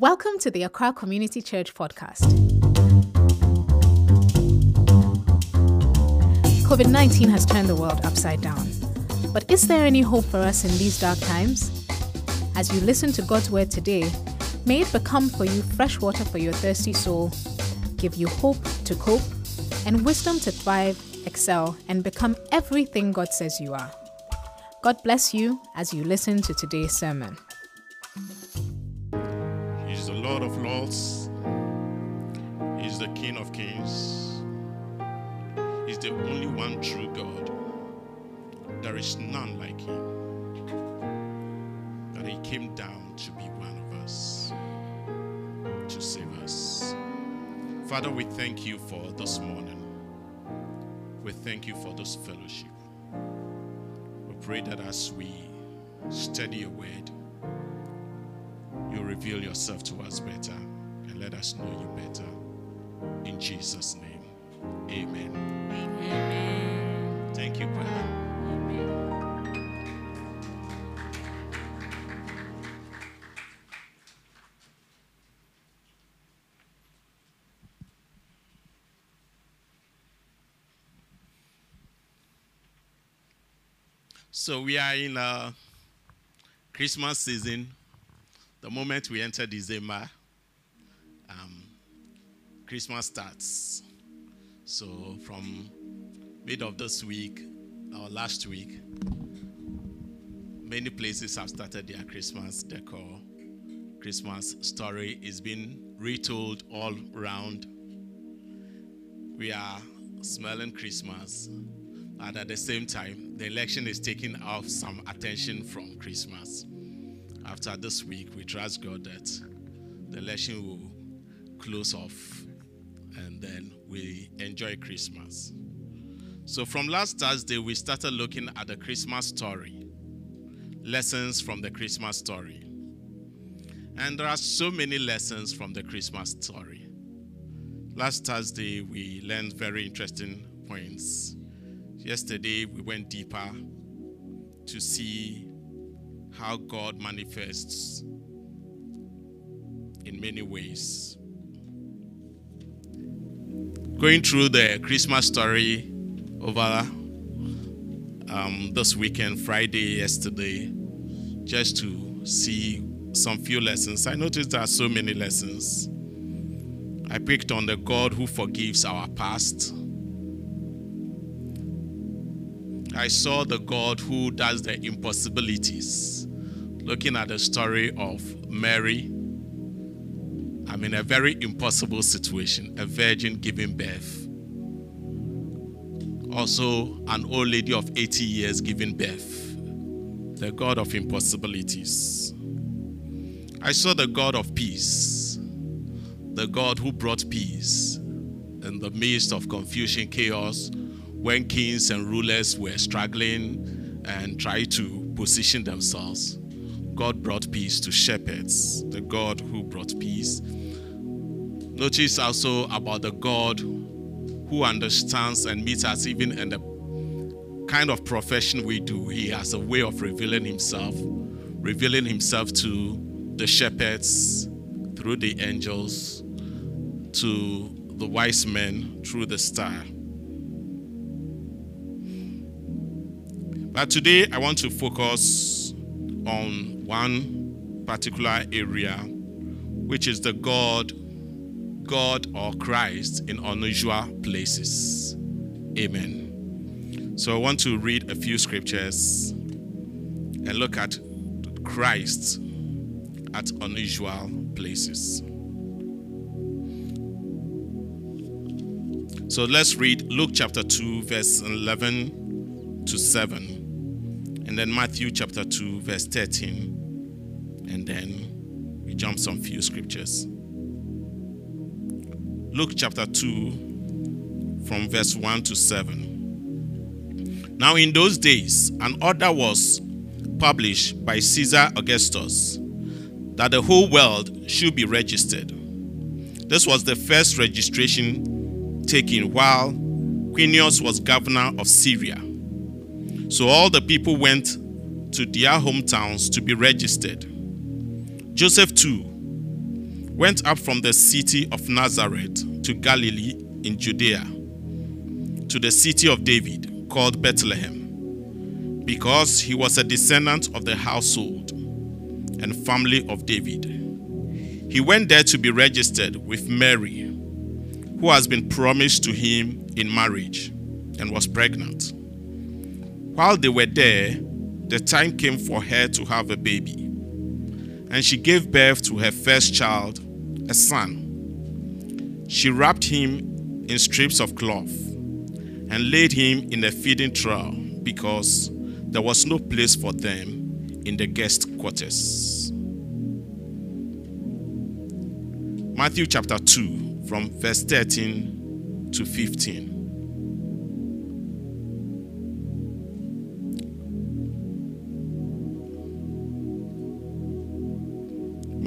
Welcome to the Accra Community Church podcast. COVID 19 has turned the world upside down. But is there any hope for us in these dark times? As you listen to God's word today, may it become for you fresh water for your thirsty soul, give you hope to cope, and wisdom to thrive, excel, and become everything God says you are. God bless you as you listen to today's sermon. Lord of Lords. He's the King of Kings. He's the only one true God. There is none like him. That he came down to be one of us, to save us. Father, we thank you for this morning. We thank you for this fellowship. We pray that as we study your word, reveal yourself to us better and let us know you better. In Jesus' name, amen. Amen. Thank you, brother. So we are in a Christmas season. The moment we enter December, um, Christmas starts. So from mid of this week or last week, many places have started their Christmas decor. Christmas story is being retold all around. We are smelling Christmas, and at the same time, the election is taking off some attention from Christmas. After this week, we trust God that the election will close off and then we enjoy Christmas. So, from last Thursday, we started looking at the Christmas story, lessons from the Christmas story. And there are so many lessons from the Christmas story. Last Thursday, we learned very interesting points. Yesterday, we went deeper to see how God manifests in many ways. Going through the Christmas story over um, this weekend, Friday, yesterday, just to see some few lessons. I noticed there are so many lessons. I picked on the God who forgives our past. I saw the God who does the impossibilities. Looking at the story of Mary, I'm in a very impossible situation, a virgin giving birth. Also, an old lady of 80 years giving birth. The God of impossibilities. I saw the God of peace, the God who brought peace in the midst of confusion, chaos, when kings and rulers were struggling and tried to position themselves. God brought peace to shepherds, the God who brought peace. Notice also about the God who understands and meets us even in the kind of profession we do. He has a way of revealing himself, revealing himself to the shepherds through the angels, to the wise men through the star. Today I want to focus on one particular area, which is the God, God or Christ in unusual places. Amen. So I want to read a few scriptures and look at Christ at unusual places. So let's read Luke chapter 2, verse 11 to 7, and then Matthew chapter 2, verse 13, and then we jump some few scriptures. Luke chapter 2, from verse 1 to 7. Now, in those days, an order was published by Caesar Augustus that the whole world should be registered. This was the first registration taken while Quirinius was governor of Syria. So all the people went to their hometowns to be registered. Joseph, too, went up from the city of Nazareth to Galilee in Judea, to the city of David called Bethlehem, because he was a descendant of the household and family of David. He went there to be registered with Mary, who has been promised to him in marriage and was pregnant. While they were there, the time came for her to have a baby, and she gave birth to her first child, a son. She wrapped him in strips of cloth and laid him in a feeding trough because there was no place for them in the guest quarters. Matthew chapter 2, from verse 13 to 15.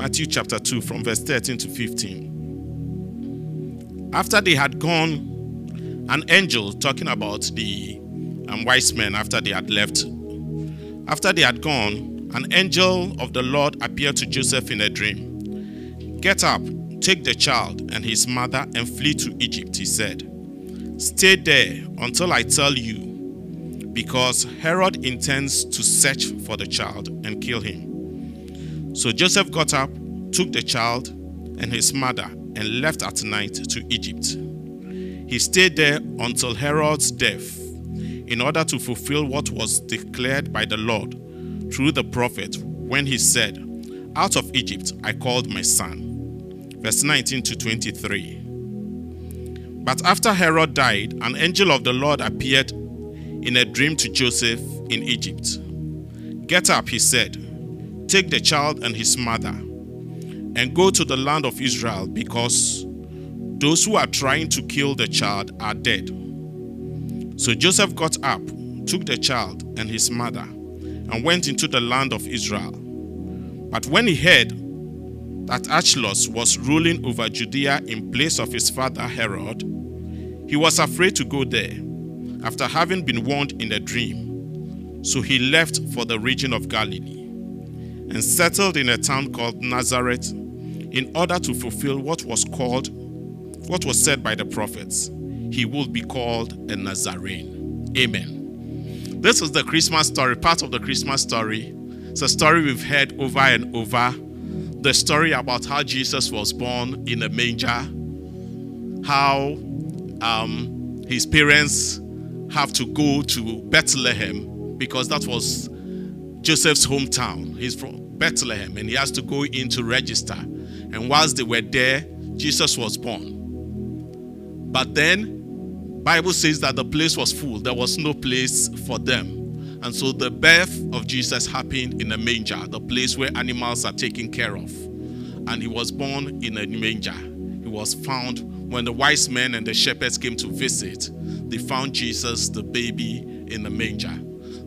Matthew chapter 2, from verse 13 to 15. After they had gone, an angel talking about the um, wise men after they had left. After they had gone, an angel of the Lord appeared to Joseph in a dream. Get up, take the child and his mother, and flee to Egypt, he said. Stay there until I tell you, because Herod intends to search for the child and kill him. So Joseph got up, took the child and his mother, and left at night to Egypt. He stayed there until Herod's death, in order to fulfill what was declared by the Lord through the prophet when he said, Out of Egypt I called my son. Verse 19 to 23. But after Herod died, an angel of the Lord appeared in a dream to Joseph in Egypt. Get up, he said, take the child and his mother, and go to the land of Israel because those who are trying to kill the child are dead. So Joseph got up, took the child and his mother, and went into the land of Israel. But when he heard that Archelaus was ruling over Judea in place of his father Herod, he was afraid to go there after having been warned in a dream. So he left for the region of Galilee and settled in a town called Nazareth in order to fulfill what was called what was said by the prophets he would be called a Nazarene. Amen. This is the Christmas story, part of the Christmas story. It's a story we've heard over and over. The story about how Jesus was born in a manger, how um, his parents have to go to Bethlehem because that was Joseph's hometown. He's from Bethlehem and he has to go in to register. And whilst they were there, Jesus was born. But then Bible says that the place was full. There was no place for them. And so the birth of Jesus happened in a manger, the place where animals are taken care of. And he was born in a manger. He was found when the wise men and the shepherds came to visit. They found Jesus, the baby, in the manger.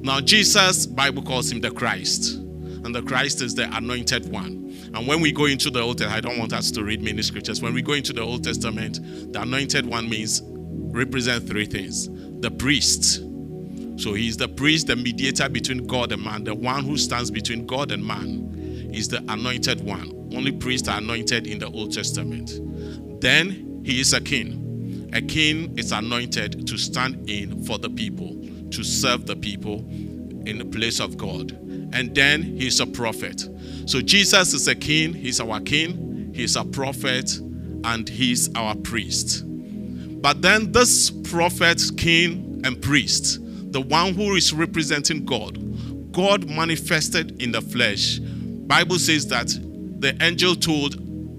Now Jesus, Bible calls him the Christ. And the Christ is the anointed one. And when we go into the Old Testament, I don't want us to read many scriptures. When we go into the Old Testament, the anointed one means represent three things the priest. So he's the priest, the mediator between God and man, the one who stands between God and man is the anointed one. Only priests are anointed in the Old Testament. Then he is a king. A king is anointed to stand in for the people, to serve the people in the place of God. And then he's a prophet. So Jesus is a king, he's our king, he's a prophet, and he's our priest. But then this prophet, king, and priest, the one who is representing God, God manifested in the flesh. Bible says that the angel told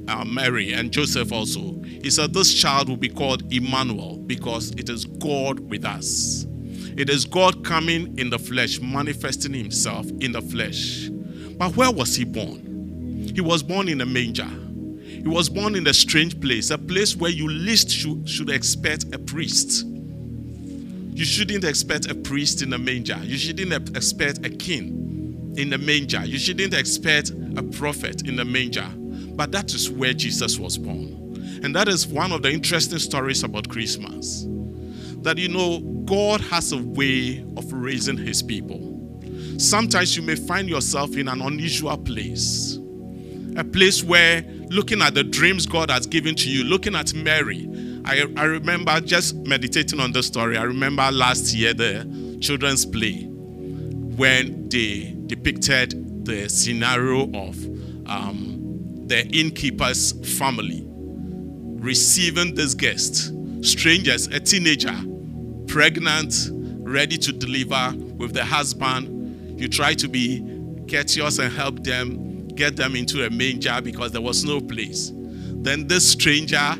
uh, Mary and Joseph also. He said, This child will be called Emmanuel because it is God with us. It is God coming in the flesh, manifesting himself in the flesh. But where was he born? He was born in a manger. He was born in a strange place, a place where you least should, should expect a priest. You shouldn't expect a priest in a manger. You shouldn't expect a king in a manger. You shouldn't expect a prophet in a manger. But that is where Jesus was born. And that is one of the interesting stories about Christmas. That you know, God has a way of raising his people. Sometimes you may find yourself in an unusual place a place where looking at the dreams God has given to you, looking at Mary. I, I remember just meditating on the story. I remember last year the children's play when they depicted the scenario of um, the innkeeper's family receiving this guest, strangers, a teenager, pregnant, ready to deliver with the husband. You try to be courteous and help them get them into a manger because there was no place. Then this stranger,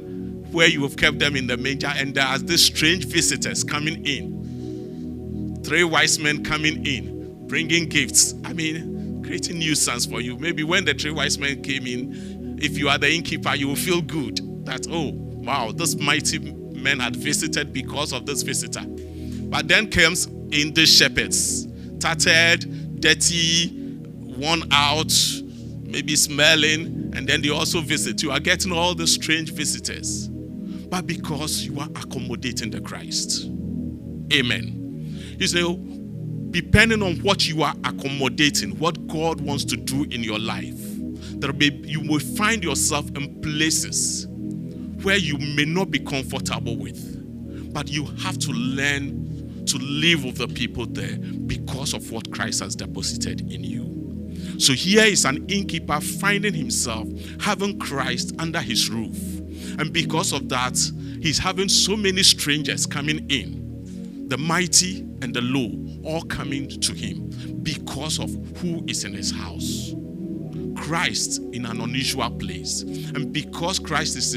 where you have kept them in the manger, and there are these strange visitors coming in. Three wise men coming in, bringing gifts. I mean, creating nuisance for you. Maybe when the three wise men came in, if you are the innkeeper, you will feel good that, oh, wow, this mighty man had visited because of this visitor. But then comes in the shepherds, tattered, dirty, worn out, maybe smelling, and then they also visit. You are getting all the strange visitors. But because you are accommodating the Christ. Amen. You say, depending on what you are accommodating, what God wants to do in your life, there will be, you will find yourself in places where you may not be comfortable with, but you have to learn to live with the people there because of what Christ has deposited in you. So here is an innkeeper finding himself having Christ under his roof. And because of that, he's having so many strangers coming in, the mighty and the low, all coming to him because of who is in his house. Christ in an unusual place. And because Christ is,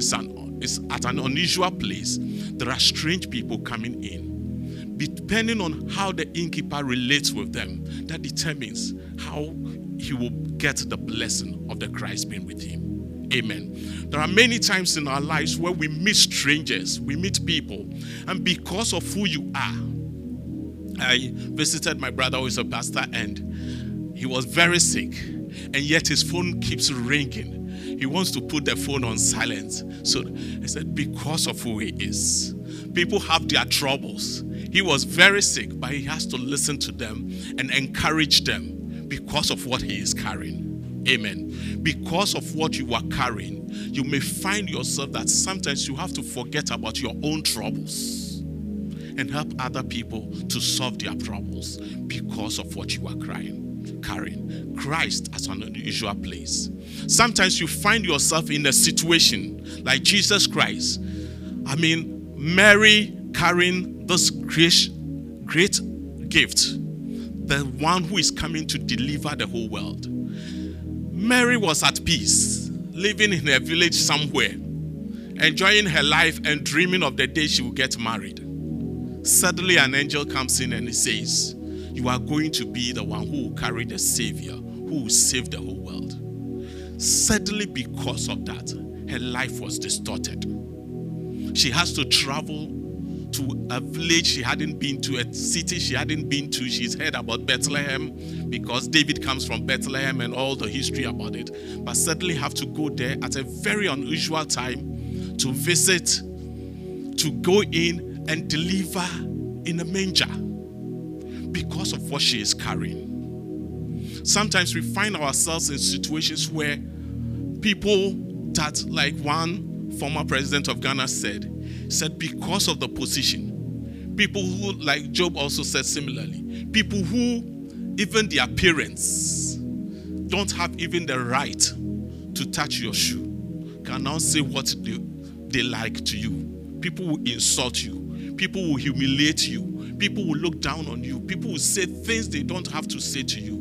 is at an unusual place, there are strange people coming in depending on how the innkeeper relates with them, that determines how he will get the blessing of the Christ being with him. Amen. There are many times in our lives where we meet strangers, we meet people, and because of who you are, I visited my brother who is a pastor, and he was very sick, and yet his phone keeps ringing. He wants to put the phone on silent. So I said, because of who he is. People have their troubles. He was very sick, but he has to listen to them and encourage them because of what he is carrying. Amen. Because of what you are carrying, you may find yourself that sometimes you have to forget about your own troubles and help other people to solve their troubles because of what you are crying, carrying. Christ as an unusual place. Sometimes you find yourself in a situation like Jesus Christ. I mean, Mary carrying this great, great gift, the one who is coming to deliver the whole world. Mary was at peace, living in a village somewhere, enjoying her life and dreaming of the day she will get married. Suddenly, an angel comes in and he says, You are going to be the one who will carry the Savior, who will save the whole world. Suddenly, because of that, her life was distorted. She has to travel to a village she hadn't been to, a city she hadn't been to. She's heard about Bethlehem because David comes from Bethlehem and all the history about it. But suddenly have to go there at a very unusual time to visit, to go in and deliver in a manger because of what she is carrying. Sometimes we find ourselves in situations where people that, like one former president of Ghana said, said because of the position. People who, like Job also said similarly, people who, even their parents, don't have even the right to touch your shoe, can now say what they, they like to you. People will insult you, people will humiliate you, people will look down on you, people will say things they don't have to say to you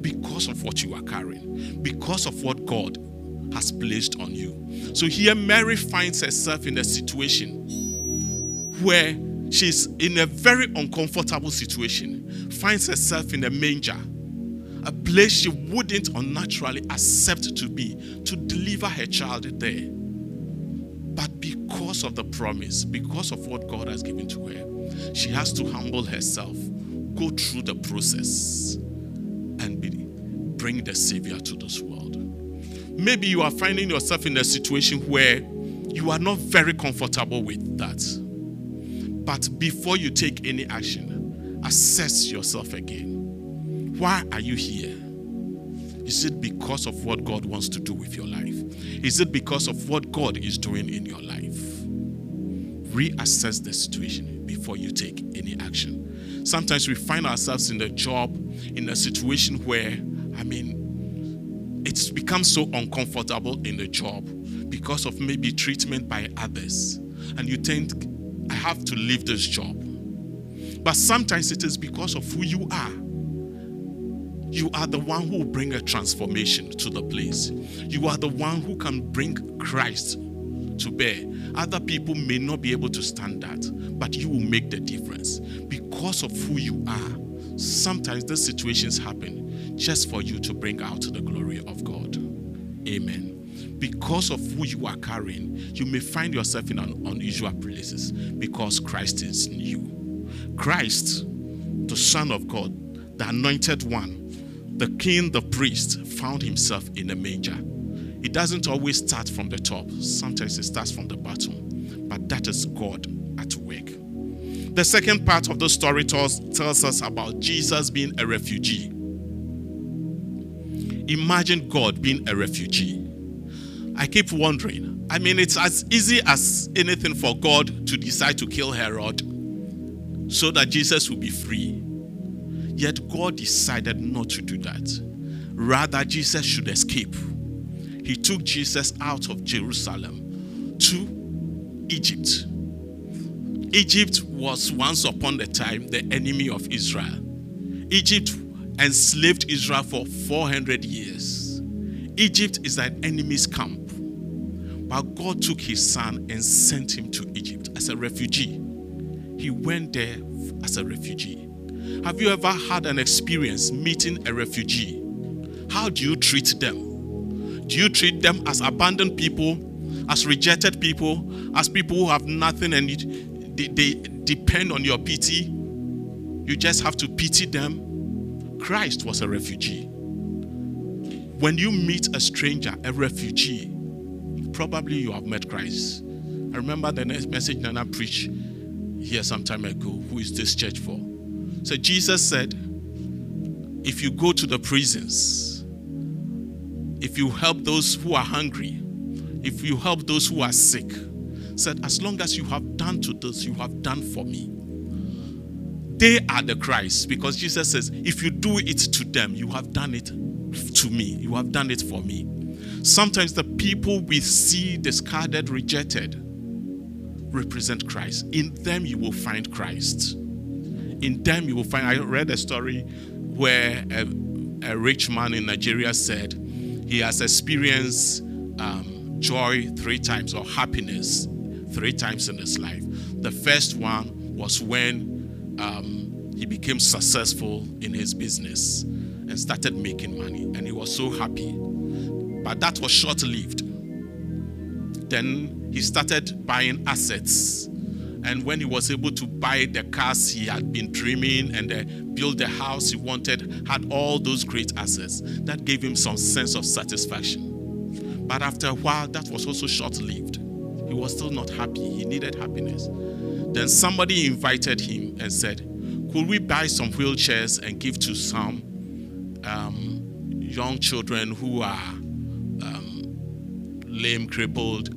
because of what you are carrying, because of what God has placed on you. So here, Mary finds herself in a situation where she's in a very uncomfortable situation, finds herself in a manger, a place she wouldn't unnaturally accept to be, to deliver her child there. Because of the promise, because of what God has given to her, she has to humble herself, go through the process, and be, bring the Savior to this world. Maybe you are finding yourself in a situation where you are not very comfortable with that. But before you take any action, assess yourself again. Why are you here? Is it because of what God wants to do with your life? Is it because of what God is doing in your life? Reassess the situation before you take any action. Sometimes we find ourselves in a job, in a situation where, I mean, it's become so uncomfortable in the job because of maybe treatment by others. And you think, I have to leave this job. But sometimes it is because of who you are. You are the one who will bring a transformation to the place. You are the one who can bring Christ to bear. Other people may not be able to stand that, but you will make the difference because of who you are. Sometimes these situations happen just for you to bring out the glory of God. Amen. Because of who you are carrying, you may find yourself in unusual places because Christ is in you. Christ, the Son of God, the anointed one, the king, the priest, found himself in a manger. It doesn't always start from the top, sometimes it starts from the bottom. But that is God at work. The second part of the story tells, tells us about Jesus being a refugee. Imagine God being a refugee. I keep wondering. I mean, it's as easy as anything for God to decide to kill Herod so that Jesus will be free. Yet God decided not to do that. Rather, Jesus should escape. He took Jesus out of Jerusalem to Egypt. Egypt was once upon a time the enemy of Israel. Egypt enslaved Israel for 400 years. Egypt is an enemy's camp. But God took his son and sent him to Egypt as a refugee. He went there as a refugee. Have you ever had an experience meeting a refugee? How do you treat them? Do you treat them as abandoned people, as rejected people, as people who have nothing and they, they depend on your pity? You just have to pity them. Christ was a refugee. When you meet a stranger, a refugee, probably you have met Christ. I remember the next message Nana preached here some time ago. Who is this church for? So Jesus said, if you go to the prisons, if you help those who are hungry, if you help those who are sick, said, as long as you have done to those, you have done for me. They are the Christ because Jesus says, if you do it to them, you have done it to me. You have done it for me. Sometimes the people we see discarded, rejected, represent Christ. In them, you will find Christ in them you will find. I read a story where a, a rich man in Nigeria said he has experienced um, joy three times or happiness three times in his life. The first one was when um, he became successful in his business and started making money, and he was so happy. But that was short lived. Then he started buying assets and when he was able to buy the cars he had been dreaming and uh, build the house he wanted, had all those great assets, that gave him some sense of satisfaction. But after a while, that was also short lived. He was still not happy. He needed happiness. Then somebody invited him and said, Could we buy some wheelchairs and give to some um, young children who are um, lame, crippled?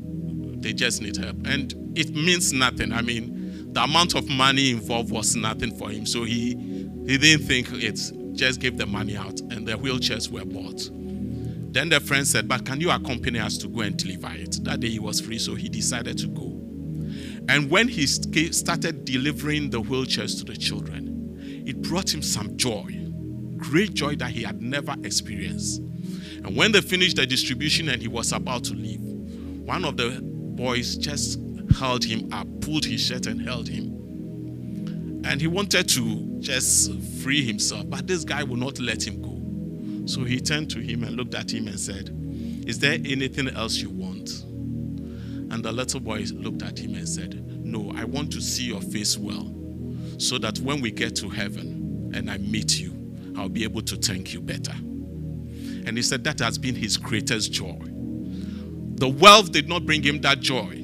They just need help. And it means nothing. I mean, the amount of money involved was nothing for him. So he, he didn't think it, just gave the money out, and the wheelchairs were bought. Then the friend said, But can you accompany us to go and deliver it? That day he was free, so he decided to go. And when he started delivering the wheelchairs to the children, it brought him some joy, great joy that he had never experienced. And when they finished the distribution and he was about to leave, one of the boys just held him up, pulled his shirt and held him. And he wanted to just free himself, but this guy would not let him go. So he turned to him and looked at him and said, Is there anything else you want? And the little boy looked at him and said, No, I want to see your face well, so that when we get to heaven and I meet you, I'll be able to thank you better. And he said that has been his greatest joy. The wealth did not bring him that joy.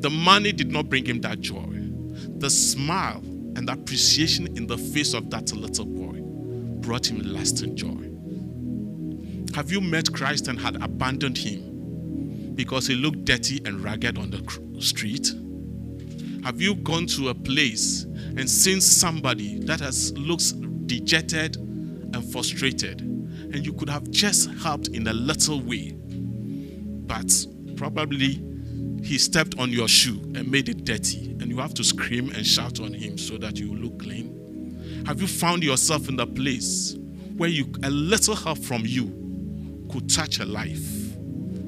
The money did not bring him that joy. The smile and appreciation in the face of that little boy brought him lasting joy. Have you met Christ and had abandoned him because he looked dirty and ragged on the street? Have you gone to a place and seen somebody that has looks dejected and frustrated and you could have just helped in a little way but probably he stepped on your shoe and made it dirty and you have to scream and shout on him so that you look clean have you found yourself in the place where you a little help from you could touch a life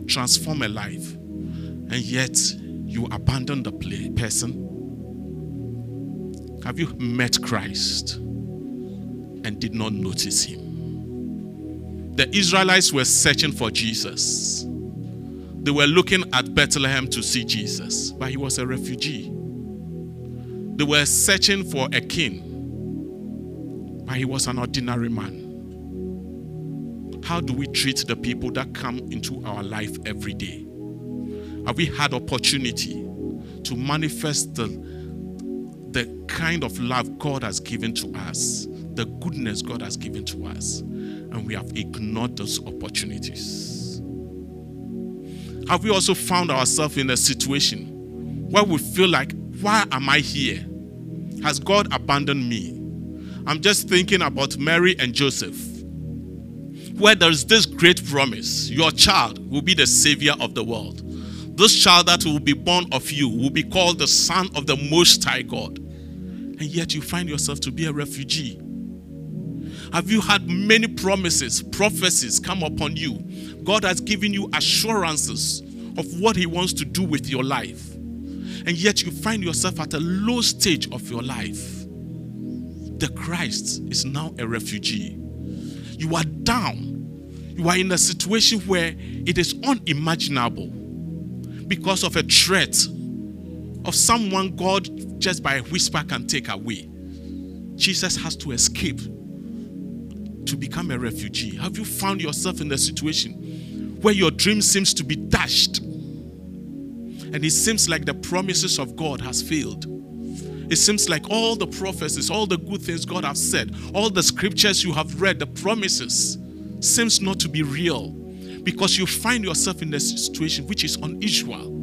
transform a life and yet you abandon the play, person have you met Christ and did not notice him? The Israelites were searching for Jesus. They were looking at Bethlehem to see Jesus, but he was a refugee. They were searching for a king, but he was an ordinary man. How do we treat the people that come into our life every day? Have we had opportunity to manifest the, the kind of love God has given to us, the goodness God has given to us, and we have ignored those opportunities? Have we also found ourselves in a situation where we feel like, why am I here? Has God abandoned me? I'm just thinking about Mary and Joseph, where there's this great promise your child will be the savior of the world. This child that will be born of you will be called the Son of the Most High God. And yet you find yourself to be a refugee. Have you had many promises, prophecies come upon you? God has given you assurances of what He wants to do with your life. And yet you find yourself at a low stage of your life. The Christ is now a refugee. You are down. You are in a situation where it is unimaginable because of a threat of someone God just by a whisper can take away. Jesus has to escape to become a refugee. Have you found yourself in a situation where your dream seems to be dashed and it seems like the promises of God has failed? It seems like all the prophecies, all the good things God has said, all the scriptures you have read, the promises seems not to be real because you find yourself in a situation which is unusual.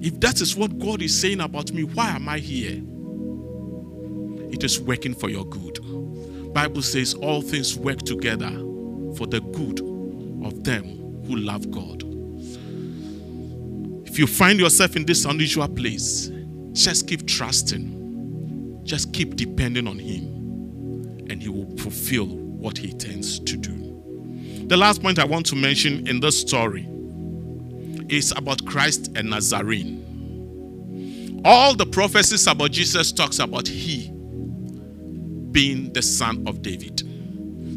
If that is what God is saying about me, why am I here? It is working for your good. Bible says all things work together for the good of them who love God. If you find yourself in this unusual place, just keep trusting. Just keep depending on him and he will fulfill what he intends to do. The last point I want to mention in this story is about Christ and Nazarene. All the prophecies about Jesus talks about he being the son of David.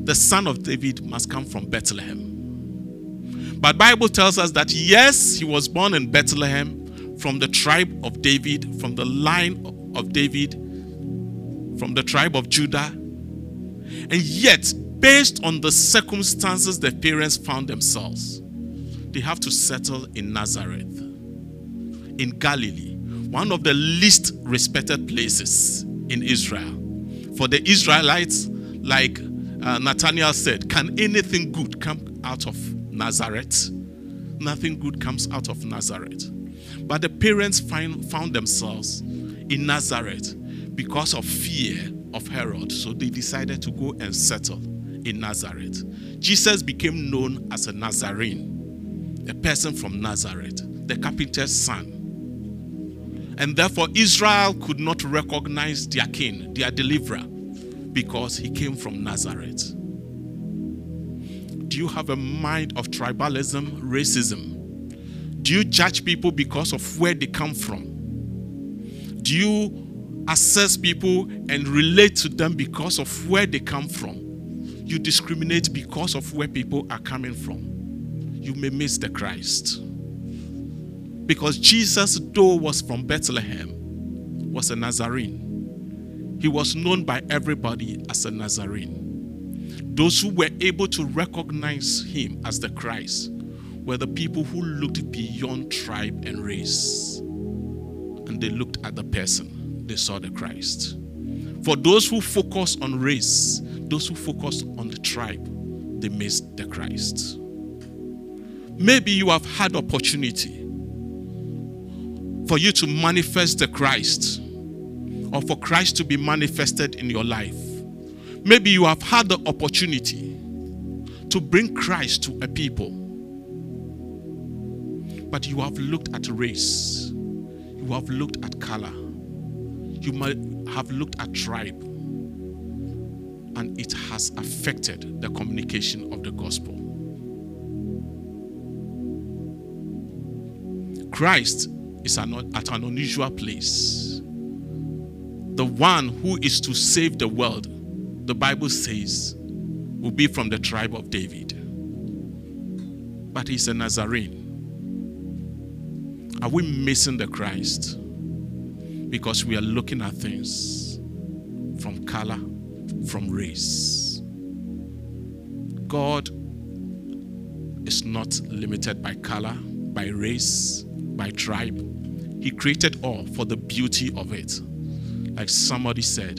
The son of David must come from Bethlehem. But Bible tells us that yes, he was born in Bethlehem from the tribe of David, from the line of David, from the tribe of Judah. And yet, based on the circumstances the parents found themselves, they have to settle in Nazareth, in Galilee, one of the least respected places in Israel. For the Israelites, like uh, Nathaniel said, can anything good come out of Nazareth? Nothing good comes out of Nazareth. But the parents find, found themselves in Nazareth because of fear of Herod. So they decided to go and settle in Nazareth. Jesus became known as a Nazarene, a person from Nazareth, the carpenter's son. And therefore, Israel could not recognize their king, their deliverer, because he came from Nazareth. Do you have a mind of tribalism, racism? Do you judge people because of where they come from? Do you assess people and relate to them because of where they come from? You discriminate because of where people are coming from. You may miss the Christ. Because Jesus, though was from Bethlehem, was a Nazarene. He was known by everybody as a Nazarene. Those who were able to recognize him as the Christ were the people who looked beyond tribe and race. And they looked at the person, they saw the Christ. For those who focus on race, those who focus on the tribe, they missed the Christ. Maybe you have had opportunity for you to manifest the Christ or for Christ to be manifested in your life. Maybe you have had the opportunity to bring Christ to a people, but you have looked at race, you have looked at color, you might have looked at tribe, and it has affected the communication of the gospel. Christ is at an unusual place. The one who is to save the world, the Bible says, will be from the tribe of David. But he's a Nazarene. Are we missing the Christ? Because we are looking at things from color, from race. God is not limited by color, by race, by tribe. He created all for the beauty of it. Like somebody said,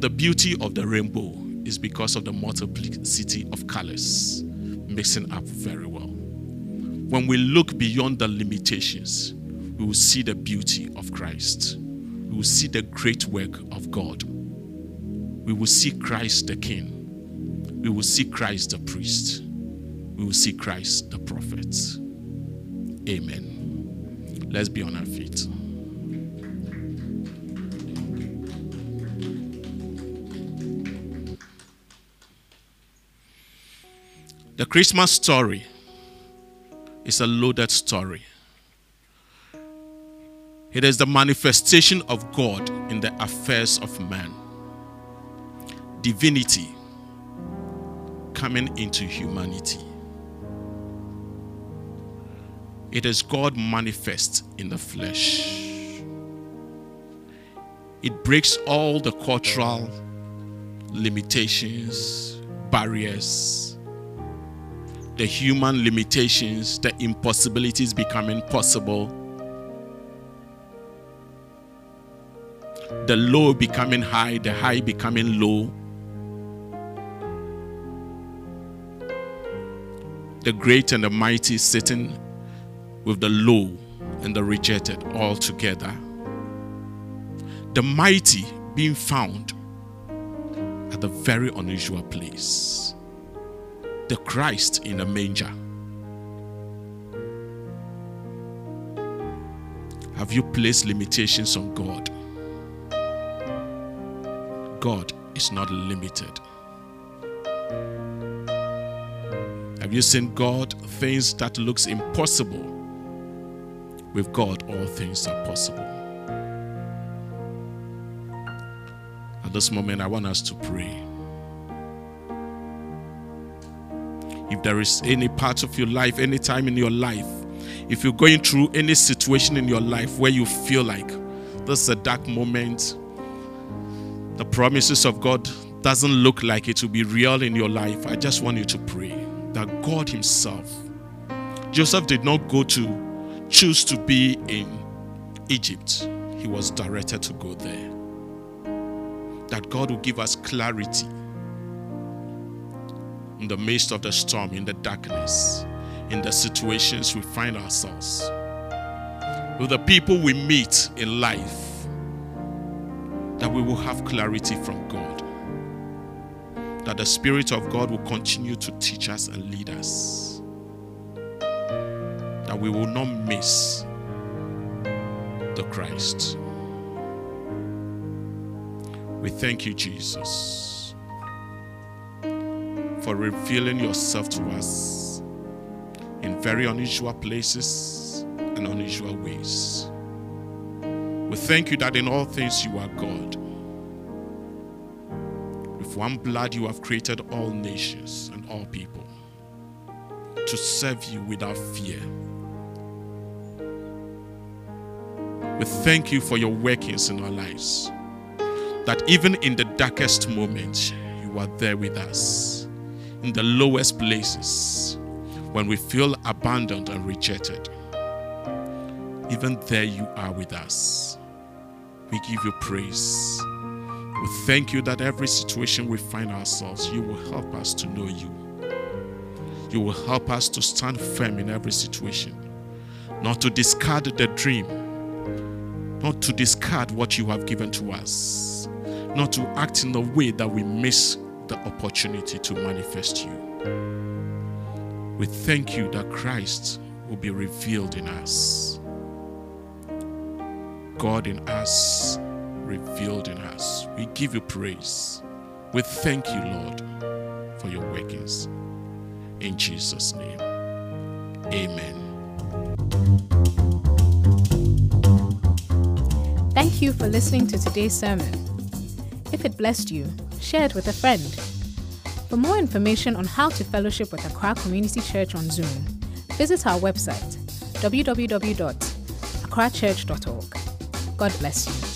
the beauty of the rainbow is because of the multiplicity of colors mixing up very well. When we look beyond the limitations, we will see the beauty of Christ. We will see the great work of God. We will see Christ the King. We will see Christ the priest. We will see Christ the prophet. Amen. Let's be on our feet. The Christmas story is a loaded story. It is the manifestation of God in the affairs of man. Divinity coming into humanity. It is God manifest in the flesh. It breaks all the cultural limitations, barriers, the human limitations, the impossibilities becoming possible, the low becoming high, the high becoming low. The great and the mighty sitting with the low and the rejected all together. The mighty being found at the very unusual place. The Christ in a manger. Have you placed limitations on God? God is not limited. Have you seen God things that looks impossible with God, all things are possible. At this moment, I want us to pray. If there is any part of your life, any time in your life, if you're going through any situation in your life where you feel like this is a dark moment, the promises of God doesn't look like it will be real in your life, I just want you to pray that God Himself, Joseph did not go to choose to be in Egypt, he was directed to go there. That God will give us clarity in the midst of the storm, in the darkness, in the situations we find ourselves. With the people we meet in life, that we will have clarity from God. That the Spirit of God will continue to teach us and lead us we will not miss the Christ. We thank you, Jesus, for revealing yourself to us in very unusual places and unusual ways. We thank you that in all things you are God. With one blood you have created all nations and all people to serve you without fear. We thank you for your workings in our lives. That even in the darkest moments, you are there with us. In the lowest places, when we feel abandoned and rejected, even there you are with us. We give you praise. We thank you that every situation we find ourselves, you will help us to know you. you will help us to stand firm in every situation, not to discard the dream, not to discard what you have given to us, not to act in a way that we miss the opportunity to manifest you. We thank you that Christ will be revealed in us. God in us, revealed in us. We give you praise. We thank you, Lord, for your workings. In Jesus' name, amen. Thank you for listening to today's sermon. If it blessed you, share it with a friend. For more information on how to fellowship with Accra Community Church on Zoom, visit our website www.accrachurch.org. God bless you.